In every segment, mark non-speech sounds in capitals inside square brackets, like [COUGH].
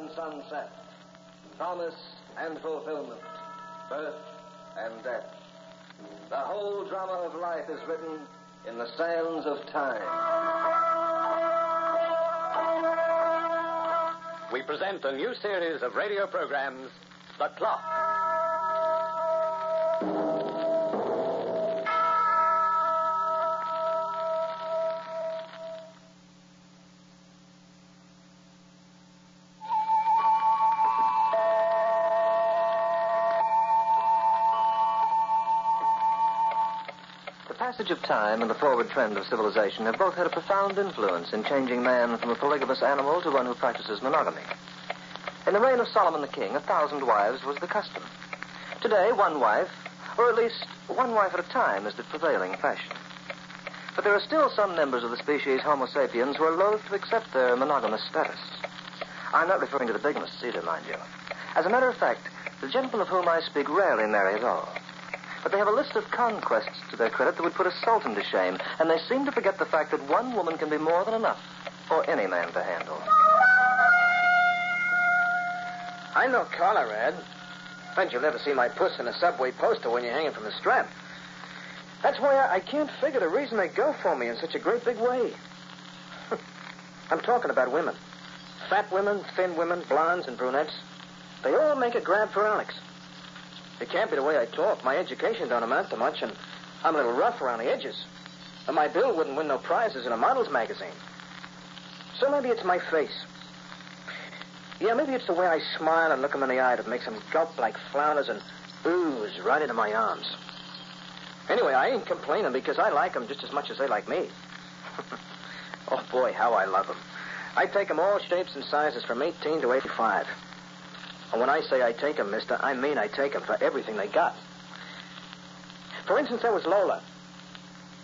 and sunset, promise and fulfillment, birth and death. The whole drama of life is written in the sands of time. We present a new series of radio programs, The Clock. Passage of time and the forward trend of civilization have both had a profound influence in changing man from a polygamous animal to one who practices monogamy. In the reign of Solomon the king, a thousand wives was the custom. Today, one wife, or at least one wife at a time, is the prevailing fashion. But there are still some members of the species Homo sapiens who are loath to accept their monogamous status. I'm not referring to the bigamists either, mind you. As a matter of fact, the gentlemen of whom I speak rarely marry at all. But they have a list of conquests to their credit that would put a sultan to shame, and they seem to forget the fact that one woman can be more than enough for any man to handle. I know Conrad. Bet you'll never see my puss in a subway poster when you're hanging from the strap. That's why I, I can't figure the reason they go for me in such a great big way. [LAUGHS] I'm talking about women. Fat women, thin women, blondes and brunettes. They all make a grab for Alex. It can't be the way I talk. My education don't amount to much, and I'm a little rough around the edges. And my bill wouldn't win no prizes in a models magazine. So maybe it's my face. Yeah, maybe it's the way I smile and look 'em in the eye that makes 'em gulp like flounders and ooze right into my arms. Anyway, I ain't complaining because I like 'em just as much as they like me. [LAUGHS] oh, boy, how I love 'em. I take 'em all shapes and sizes from 18 to 85. And when I say I take 'em, mister, I mean I take 'em for everything they got. For instance, there was Lola.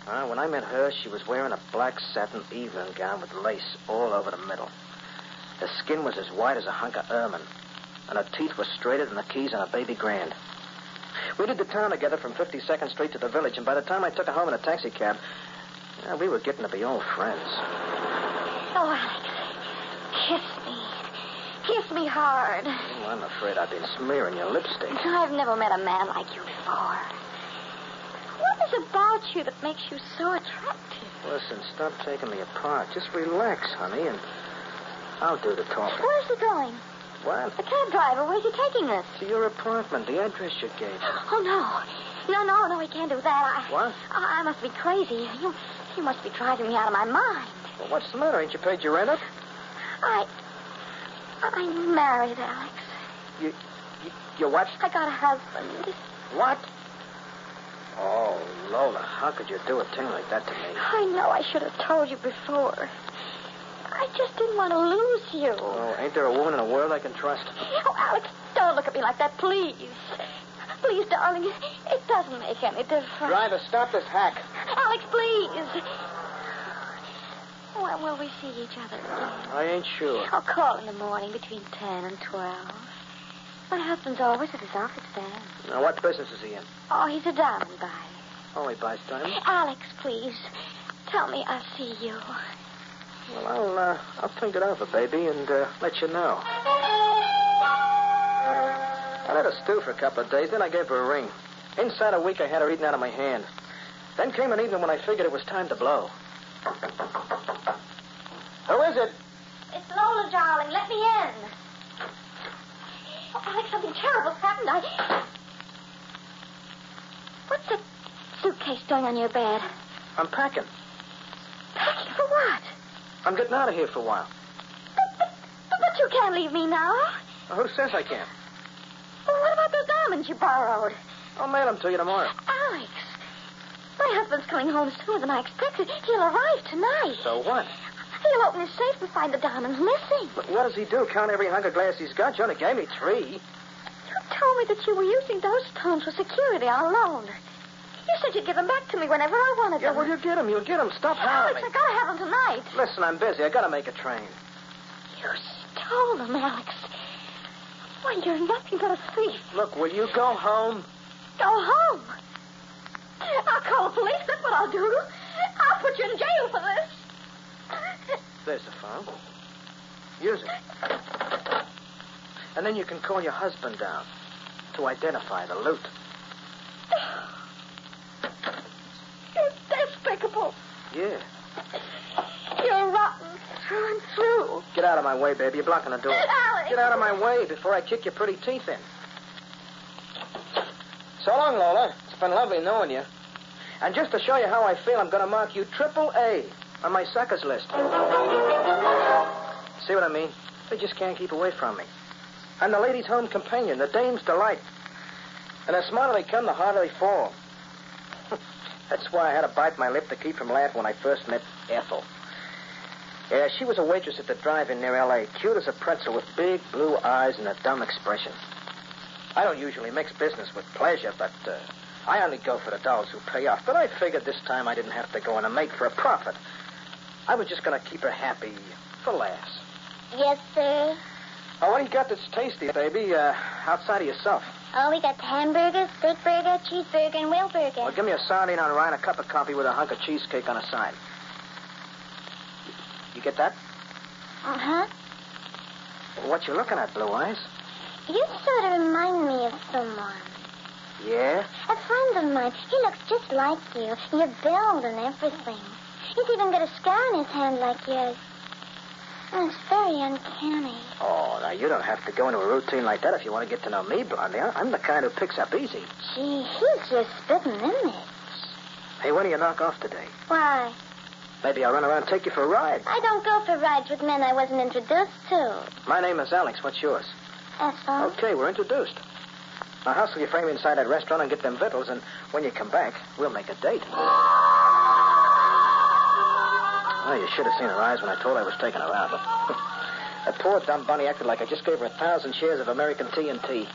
Uh, when I met her, she was wearing a black satin evening gown with lace all over the middle. Her skin was as white as a hunk of ermine, and her teeth were straighter than the keys on a baby grand. We did the town together from 52nd Street to the village, and by the time I took her home in a taxi cab, uh, we were getting to be old friends. Oh, Alex. Kiss me. Kiss me hard. Oh, I'm afraid I've been smearing your lipstick. I've never met a man like you before. What is about you that makes you so attractive? Listen, stop taking me apart. Just relax, honey, and I'll do the talking. Where's he going? What? The cab driver, where's he taking us? To your apartment, the address you gave. [GASPS] Oh, no. No, no, no, he can't do that. I, What? I, I must be crazy. You, you must be driving me out of my mind. Well, what's the matter? Ain't you paid your rent up? I. I'm married, Alex. You, you, you what? I got a husband. What? Oh, Lola, how could you do a thing like that to me? I know I should have told you before. I just didn't want to lose you. Oh, ain't there a woman in the world I can trust? Oh, Alex, don't look at me like that, please. Please, darling, it doesn't make any difference. Driver, stop this hack. Alex, please. When will we see each other again? I ain't sure. I'll call in the morning between 10 and 12. My husband's always at his office then. Now, what business is he in? Oh, he's a diamond buyer. Oh, he buys diamonds? Alex, please, tell me I'll see you. Well, I'll, uh, I'll think it over, baby, and uh, let you know. I let her stew for a couple of days, then I gave her a ring. Inside a week, I had her eaten out of my hand. Then came an evening when I figured it was time to blow. Who is it? It's Lola, darling. Let me in. Oh, Alex, something terrible's happened. I. What's that suitcase doing on your bed? I'm packing. Packing for what? I'm getting out of here for a while. But, but, but, but you can't leave me now. Well, who says I can't? Well, what about those diamonds you borrowed? I'll mail them to you tomorrow. Alex, my husband's coming home sooner than I expected. He'll arrive tonight. So what? He'll open his safe and find the diamonds missing. But what does he do? Count every hunk of glass he's got? You only gave me three. You told me that you were using those stones for security on loan. You said you'd give them back to me whenever I wanted Yeah, them. well, you get them. You get them. Stop Alex. I gotta have them tonight. Listen, I'm busy. I gotta make a train. You stole them, Alex. Why, you're nothing but a thief. Look, will you go home? Go home. I'll call the police. That's what I'll do. I'll put you in jail for this. There's the phone. Use it. And then you can call your husband down to identify the loot. You're despicable. Yeah. You're rotten through and through. Get out of my way, baby. You're blocking the door. Alex. Get out of my way before I kick your pretty teeth in. So long, Lola. It's been lovely knowing you. And just to show you how I feel, I'm going to mark you triple A on my suckers list. See what I mean? They just can't keep away from me. I'm the ladies' home companion, the dame's delight. And the smarter they come, the harder they fall. [LAUGHS] That's why I had to bite my lip to keep from laughing when I first met Ethel. Yeah, she was a waitress at the drive-in near L.A., cute as a pretzel with big blue eyes and a dumb expression. I don't usually mix business with pleasure, but uh, I only go for the dolls who pay off. But I figured this time I didn't have to go in and make for a profit. I was just going to keep her happy for laughs. Yes, sir. Oh, what do you got that's tasty, baby, uh, outside of yourself? Oh, we got the hamburger, steak burger, cheeseburger, and whale burger. Well, give me a sardine on rye and a cup of coffee with a hunk of cheesecake on the side. You get that? Uh-huh. What you looking at, Blue Eyes? You sort of remind me of someone. Yeah? A friend of mine. He looks just like you. Your build and everything. He's even got a scar on his hand like yours. Oh, it's very uncanny. Oh, now you don't have to go into a routine like that if you want to get to know me, Blondie. I'm the kind who picks up easy. Gee, he's your spitting image. Hey, when do you knock off today? Why? Maybe I'll run around and take you for a ride. I don't go for rides with men I wasn't introduced to. My name is Alex. What's yours? Ethel. Okay, we're introduced. Uh-huh, now hustle your frame inside that restaurant and get them victuals, and when you come back, we'll make a date. Oh, you should have seen her eyes when I told her I was taking her out. [LAUGHS] that poor dumb bunny acted like I just gave her a thousand shares of American TNT.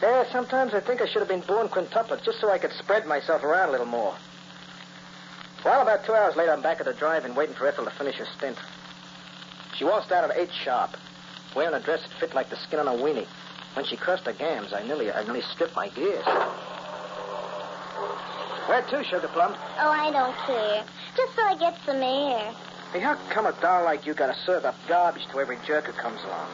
Yeah, sometimes I think I should have been born quintuplet just so I could spread myself around a little more. Well, about two hours later, I'm back at the drive-in waiting for Ethel to finish her stint. She waltzed out at eight sharp, wearing a dress that fit like the skin on a weenie. When she crossed the gams, I nearly, I nearly stripped my gears. Where to, Sugar Plum? Oh, I don't care. Just so I get some air. Hey, how come a doll like you gotta serve up garbage to every jerk who comes along?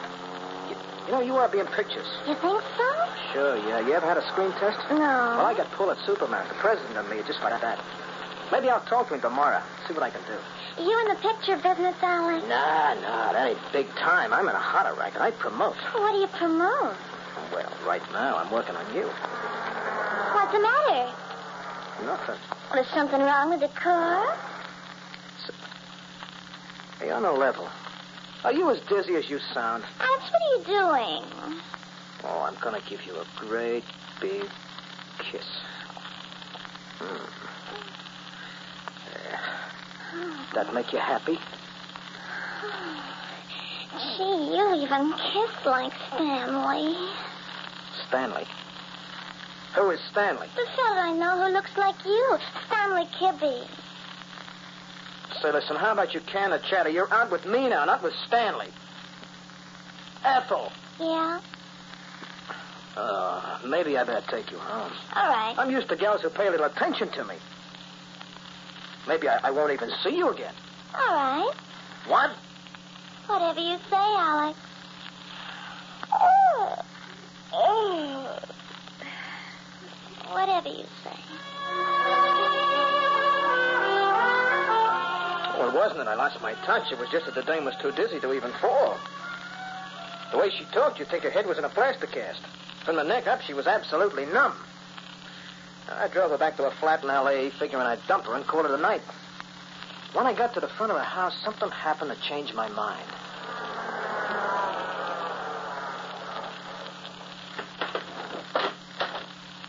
You, you know, you ought to be in pictures. You think so? Sure, yeah. You ever had a screen test? No. Well, I got pulled at Superman. The president of me, just like that. Maybe I'll talk to him tomorrow, see what I can do. You in the picture business, Alex? Nah, nah, that ain't big time. I'm in a hotter racket. I promote. What do you promote? Well, right now, I'm working on you. What's the matter? Nothing. Well, is something wrong with the car? Hey, on a level. Are you as dizzy as you sound? Alex, what are you doing? Oh, I'm gonna give you a great big kiss. Mm. That make you happy? Gee, you even kiss like Stanley. Stanley. Who is Stanley? The fellow I know who looks like you, Stanley Kibbe. Say, listen, how about you can the chatter? You're out with me now, not with Stanley. Ethel. Yeah? Uh, maybe I better take you home. All right. I'm used to gals who pay a little attention to me. Maybe I, I won't even see you again. All right. What? Whatever you say, Alex. Oh. Oh. Whatever you say. Well, it wasn't that I lost my touch. It was just that the dame was too dizzy to even fall. The way she talked, you'd think her head was in a plaster cast. From the neck up, she was absolutely numb. I drove her back to a flat in L.A., figuring I'd dump her and call it a night. When I got to the front of the house, something happened to change my mind.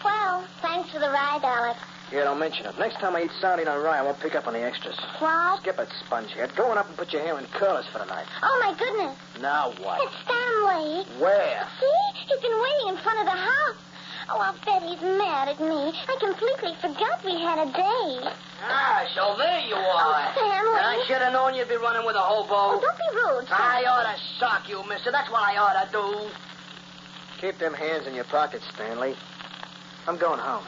Well, thanks for the ride, Alex. Yeah, don't mention it. Next time I eat sardine on rye, I won't pick up on the extras. What? Skip it, spongehead. Go on up and put your hair in curlers for the night. Oh, my goodness. Now what? It's Stanley. Where? See? He's been waiting in front of the house. Oh, I'll bet he's mad at me. I completely forgot we had a date. Ah, so there you are. Oh, Stanley. I should have known you'd be running with a hobo. Oh, hobo. don't be rude. I Stanley. ought to sock you, mister. That's what I ought to do. Keep them hands in your pockets, Stanley. I'm going home.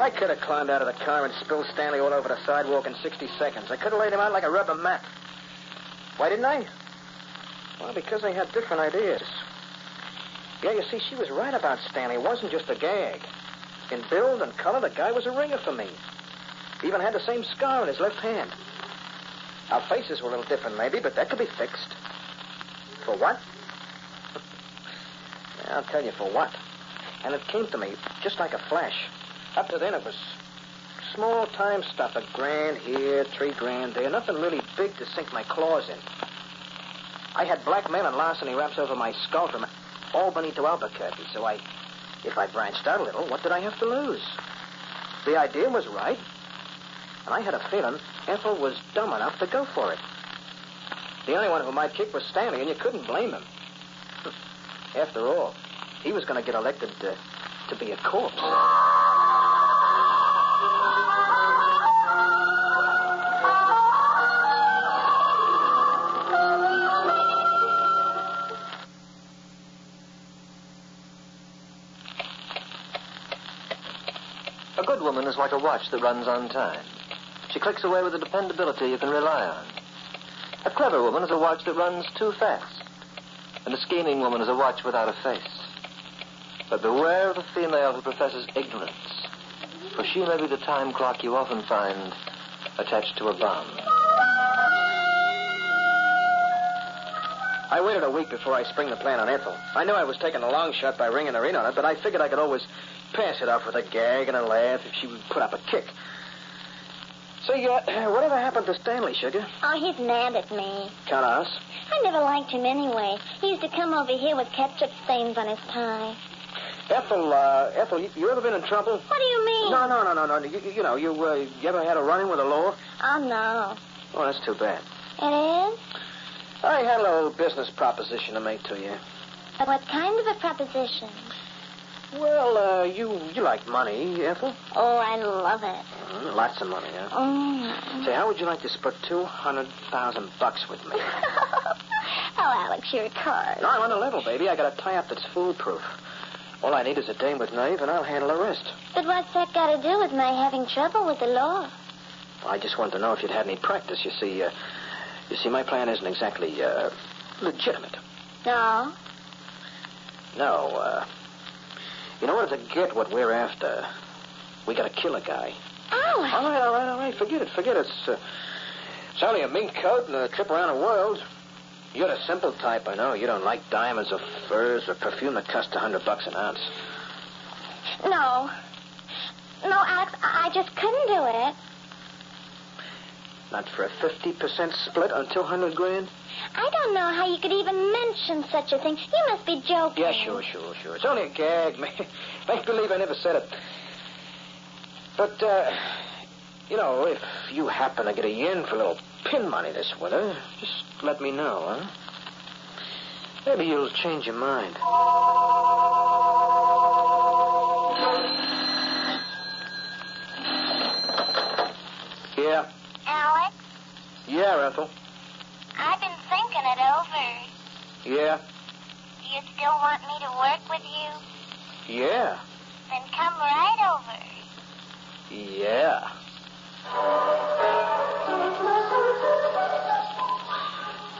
I could have climbed out of the car and spilled Stanley all over the sidewalk in 60 seconds. I could have laid him out like a rubber mat. Why didn't I? Well, because I had different ideas. Yeah, you see, she was right about Stanley. It wasn't just a gag. In build and color, the guy was a ringer for me. Even had the same scar on his left hand. Our faces were a little different, maybe, but that could be fixed. For what? [LAUGHS] I'll tell you for what. And it came to me just like a flash. Up to then, it was small time stuff. A grand here, three grand there. Nothing really big to sink my claws in. I had blackmail and larceny wraps over my skull from Albany to Albuquerque, so I, if I branched out a little, what did I have to lose? The idea was right, and I had a feeling Ethel was dumb enough to go for it. The only one who might kick was Stanley, and you couldn't blame him. [LAUGHS] After all, he was going to get elected to, to be a corpse. Woman is like a watch that runs on time. She clicks away with a dependability you can rely on. A clever woman is a watch that runs too fast. And a scheming woman is a watch without a face. But beware of the female who professes ignorance, for she may be the time clock you often find attached to a bomb. I waited a week before I spring the plan on Ethel. I knew I was taking a long shot by ringing her in on it, but I figured I could always pass it off with a gag and a laugh if she would put up a kick. Say, uh, [CLEARS THROAT] whatever happened to Stanley, Sugar? Oh, he's mad at me. On us. I never liked him anyway. He used to come over here with ketchup stains on his tie. Ethel, uh, Ethel, you, you ever been in trouble? What do you mean? No, no, no, no, no. You, you- know, you, uh, you ever had a run-in with the law? Oh, no. Oh, that's too bad. It is? I had a little business proposition to make to you. But what kind of a proposition? Well, uh, you you like money, Ethel? Oh, I love it. Mm, lots of money, huh? Mm. Say, how would you like to split two hundred thousand bucks with me? [LAUGHS] oh, Alex, you're a card. No, I'm on the level, baby. I got a tie-up that's foolproof. All I need is a dame with nerve, and I'll handle the rest. But what's that got to do with my having trouble with the law? I just wanted to know if you'd had any practice. You see, uh, you see, my plan isn't exactly uh, legitimate. No. No, uh, in order to get what we're after, we got to kill a guy. Alex. All right, all right, all right. Forget it, forget it. It's, uh, it's only a mink coat and a trip around the world. You're the simple type, I know. You don't like diamonds or furs or perfume that costs a hundred bucks an ounce. No. No, Alex, I just couldn't do it. Not for a 50% split on 200 grand? I don't know how you could even mention such a thing. You must be joking. Yeah, sure, sure, sure. It's only a gag. Make, [LAUGHS] make believe I never said it. But, uh, you know, if you happen to get a yen for a little pin money this winter, just let me know, huh? Maybe you'll change your mind. Yeah. Yeah, Ethel. I've been thinking it over. Yeah. Do you still want me to work with you? Yeah. Then come right over. Yeah.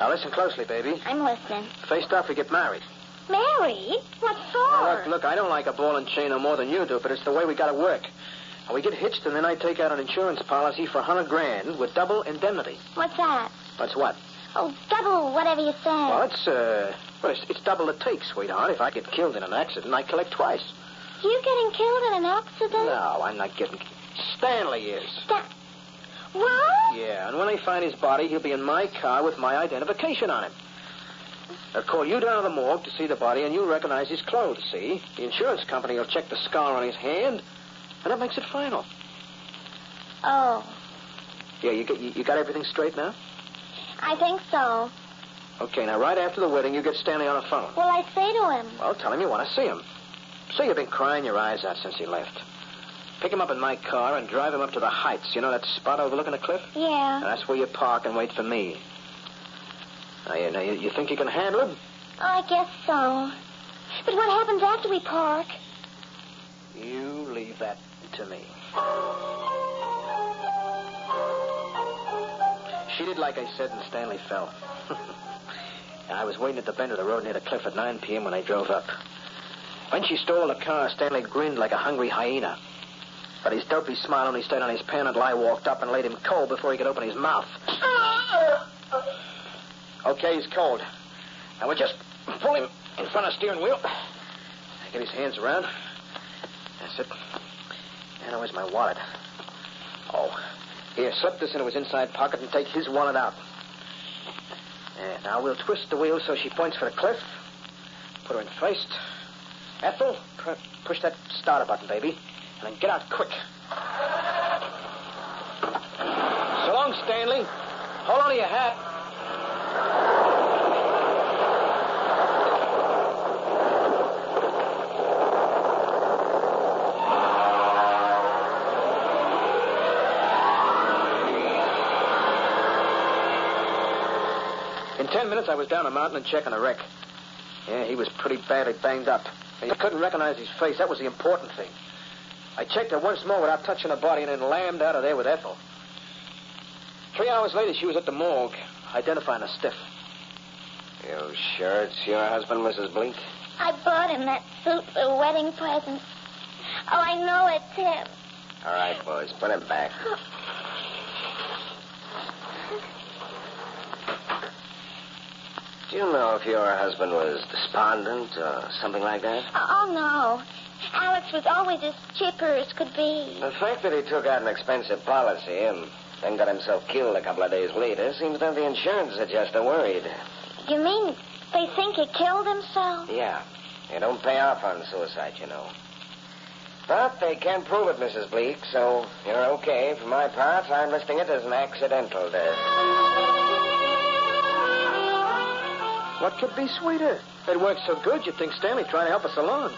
Now listen closely, baby. I'm listening. Faced off, we get married. Married? What for? Look, look, I don't like a ball and chain no more than you do, but it's the way we gotta work. And we get hitched, and then I take out an insurance policy for a hundred grand with double indemnity. What's that? That's what? Oh, double whatever you say. Well, it's, uh, well, it's, it's double the take, sweetheart. If I get killed in an accident, I collect twice. You getting killed in an accident? No, I'm not getting. Stanley is. That... What? Yeah, and when they find his body, he'll be in my car with my identification on him. They'll call you down to the morgue to see the body, and you'll recognize his clothes, see? The insurance company will check the scar on his hand, and that makes it final. Oh, Yeah, you, get, you, you got everything straight now? I think so. Okay, now right after the wedding, you get Stanley on the phone. Well, I say to him. Well, tell him you want to see him. Say you've been crying your eyes out since he left. Pick him up in my car and drive him up to the heights. You know that spot overlooking the cliff? Yeah. And that's where you park and wait for me. Now, you, now you, you think you can handle him? I guess so. But what happens after we park? You leave that to me. She did like I said, and Stanley fell. [LAUGHS] I was waiting at the bend of the road near the cliff at 9 p.m. when I drove up. When she stole the car, Stanley grinned like a hungry hyena. But his dopey smile only stayed on his pen until I walked up and laid him cold before he could open his mouth. Okay, he's cold. Now we'll just pull him in front of steering wheel. Get his hands around. That's it. And where's my wallet? Oh, here, slip this into his inside pocket and take his wallet out. Now we'll twist the wheel so she points for the cliff. Put her in first. Ethel, pr- push that starter button, baby. And then get out quick. So long, Stanley. Hold on to your hat. In ten minutes, I was down a mountain and checking the wreck. Yeah, he was pretty badly banged up. I couldn't recognize his face. That was the important thing. I checked her once more without touching her body and then lammed out of there with Ethel. Three hours later, she was at the morgue, identifying a stiff. You sure it's your husband, Mrs. Bleak? I bought him that suit for a wedding present. Oh, I know it's him. All right, boys, put him back. Oh, Do you know if your husband was despondent or something like that? Oh, no. Alex was always as chipper as could be. The fact that he took out an expensive policy and then got himself killed a couple of days later seems to have the insurance adjuster worried. You mean they think he killed himself? Yeah, they don't pay off on suicide, you know. But they can't prove it, Mrs. Bleak, so you're okay. For my part, I'm listing it as an accidental death. What could be sweeter? It worked so good, you'd think Stanley trying to help us along.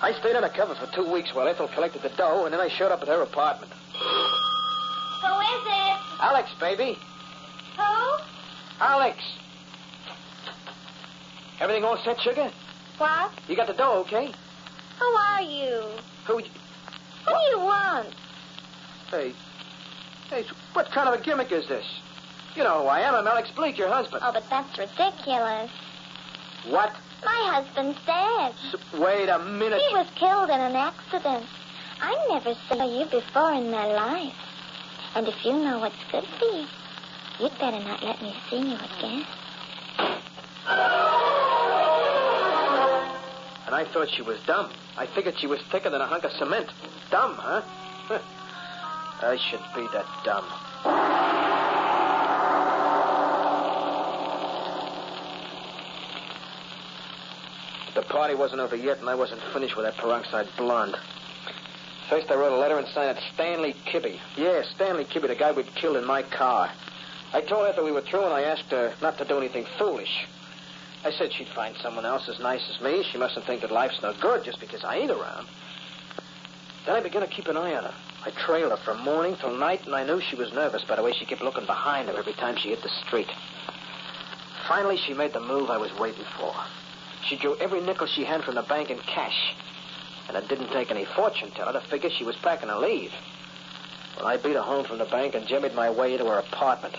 I stayed undercover for two weeks while Ethel collected the dough, and then I showed up at her apartment. Who is it? Alex, baby. Who? Alex. Everything all set, sugar? What? You got the dough, okay? Who are you? Who? Who do you want? Hey. Hey, what kind of a gimmick is this? You know who I am. I'm Alex Bleak, your husband. Oh, but that's ridiculous. What? My husband's dead. S- wait a minute. He was killed in an accident. I never saw you before in my life. And if you know what's good for you, you'd better not let me see you again. And I thought she was dumb. I figured she was thicker than a hunk of cement. Dumb, huh? Huh. I should be that dumb. Party wasn't over yet, and I wasn't finished with that peroxide blonde. First, I wrote a letter and signed it Stanley Kibbe. Yeah, Stanley Kibbe, the guy we'd killed in my car. I told Ethel we were through, and I asked her not to do anything foolish. I said she'd find someone else as nice as me. She mustn't think that life's no good just because I ain't around. Then I began to keep an eye on her. I trailed her from morning till night, and I knew she was nervous by the way she kept looking behind her every time she hit the street. Finally, she made the move I was waiting for. She drew every nickel she had from the bank in cash. And it didn't take any fortune teller to figure she was packing to leave. Well, I beat her home from the bank and jimmied my way into her apartment.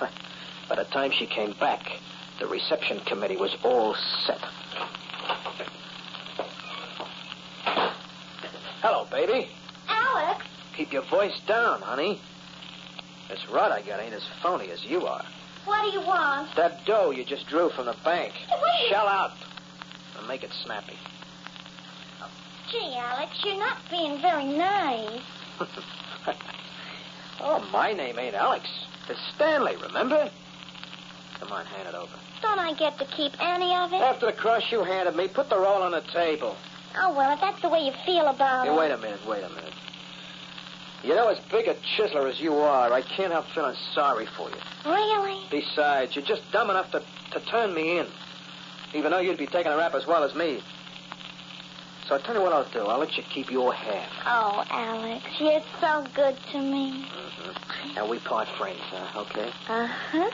[LAUGHS] By the time she came back, the reception committee was all set. Hello, baby. Alex? Keep your voice down, honey. This rod I got ain't as phony as you are. What do you want? That dough you just drew from the bank. Wait. Shell out. And make it snappy. Gee, Alex, you're not being very nice. [LAUGHS] oh, my name ain't Alex. It's Stanley, remember? Come on, hand it over. Don't I get to keep any of it? After the crush you handed me, put the roll on the table. Oh, well, if that's the way you feel about Hey, it. wait a minute, wait a minute. You know, as big a chiseler as you are, I can't help feeling sorry for you. Really? Besides, you're just dumb enough to, to turn me in, even though you'd be taking a rap as well as me. So I'll tell you what I'll do. I'll let you keep your half. Oh, Alex, you're so good to me. Mm-hmm. And we part friends, huh? Okay? Uh-huh.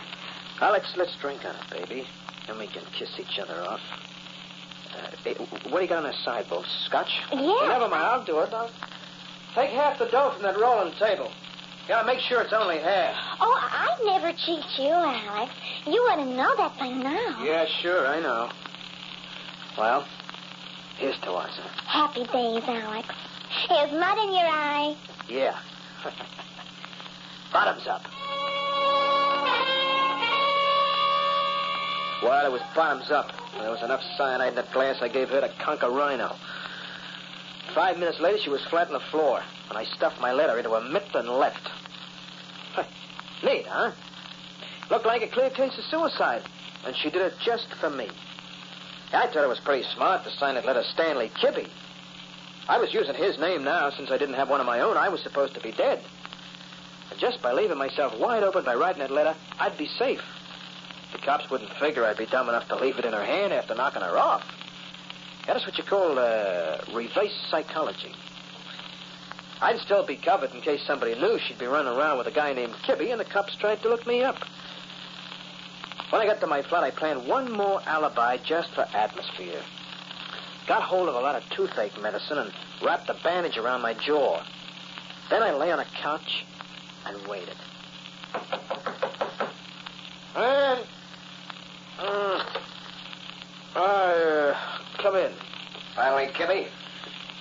Now, let's, drink on it, baby. And we can kiss each other off. Uh, what do you got on the sideboard? Scotch? Yeah. Never mind, I'll do it. I'll take half the dough from that rolling table. Yeah, make sure it's only half. Oh, I'd never cheat you, Alex. You ought to know that by now. Yeah, sure, I know. Well, here's to us, huh? Happy days, Alex. Here's mud in your eye. Yeah. [LAUGHS] Bottoms up. Well, it was bottoms up. There was enough cyanide in that glass I gave her to conquer Rhino. Five minutes later, she was flat on the floor, and I stuffed my letter into a mitt and left. Neat, huh? Looked like a clear case of suicide, and she did it just for me. I thought it was pretty smart to sign that letter Stanley Kibbe. I was using his name now since I didn't have one of my own. I was supposed to be dead. Just by leaving myself wide open by writing that letter, I'd be safe. The cops wouldn't figure I'd be dumb enough to leave it in her hand after knocking her off. Yeah, that's what you call uh, reverse psychology. I'd still be covered in case somebody knew she'd be running around with a guy named Kibbe and the cops tried to look me up. When I got to my flat, I planned one more alibi just for atmosphere. Got hold of a lot of toothache medicine and wrapped a bandage around my jaw. Then I lay on a couch and waited. And uh, I, uh, come in. Kibbe.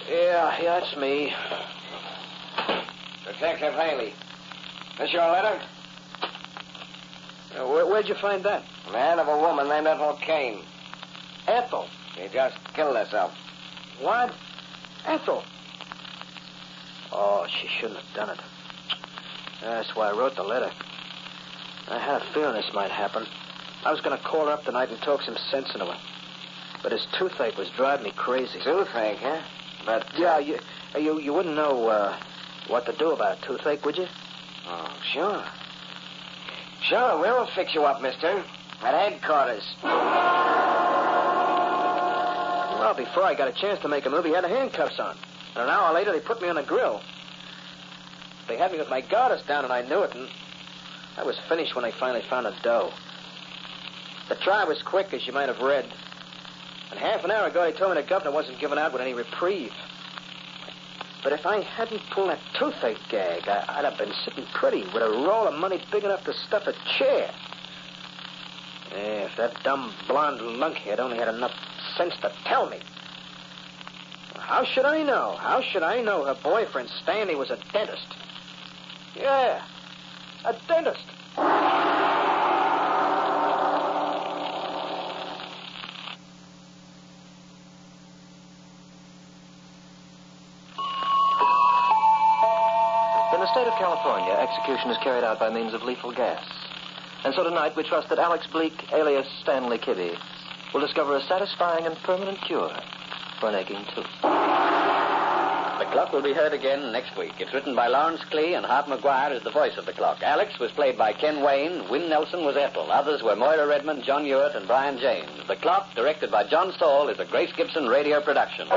Yeah, yeah, that's me. Detective Haley. This your letter? Uh, where, where'd you find that? Man of a woman named Ethel Kane. Ethel. She just killed herself. What? Ethel. Oh, she shouldn't have done it. That's why I wrote the letter. I had a feeling this might happen. I was going to call her up tonight and talk some sense into her. But his toothache was driving me crazy. Toothache, huh? But. Yeah, you, you, you wouldn't know uh, what to do about a toothache, would you? Oh, sure. Sure, we'll fix you up, mister. At headquarters. Well, before I got a chance to make a move, he had the handcuffs on. And an hour later, they put me on the grill. They had me with my garters down, and I knew it, and I was finished when they finally found a dough. The trial was quick, as you might have read. And half an hour ago, they told me the governor wasn't giving out with any reprieve. But if I hadn't pulled that toothache gag, I, I'd have been sitting pretty with a roll of money big enough to stuff a chair. Yeah, if that dumb blonde lunkhead only had enough sense to tell me. How should I know? How should I know her boyfriend Stanley was a dentist? Yeah, a dentist. California, execution is carried out by means of lethal gas. And so tonight we trust that Alex Bleak, alias Stanley Kibbe, will discover a satisfying and permanent cure for an aching tooth. The clock will be heard again next week. It's written by Lawrence Clee, and Harp McGuire is the voice of the clock. Alex was played by Ken Wayne. Win Nelson was Ethel. Others were Moira Redmond, John Ewart, and Brian James. The clock, directed by John Saul, is a Grace Gibson radio production.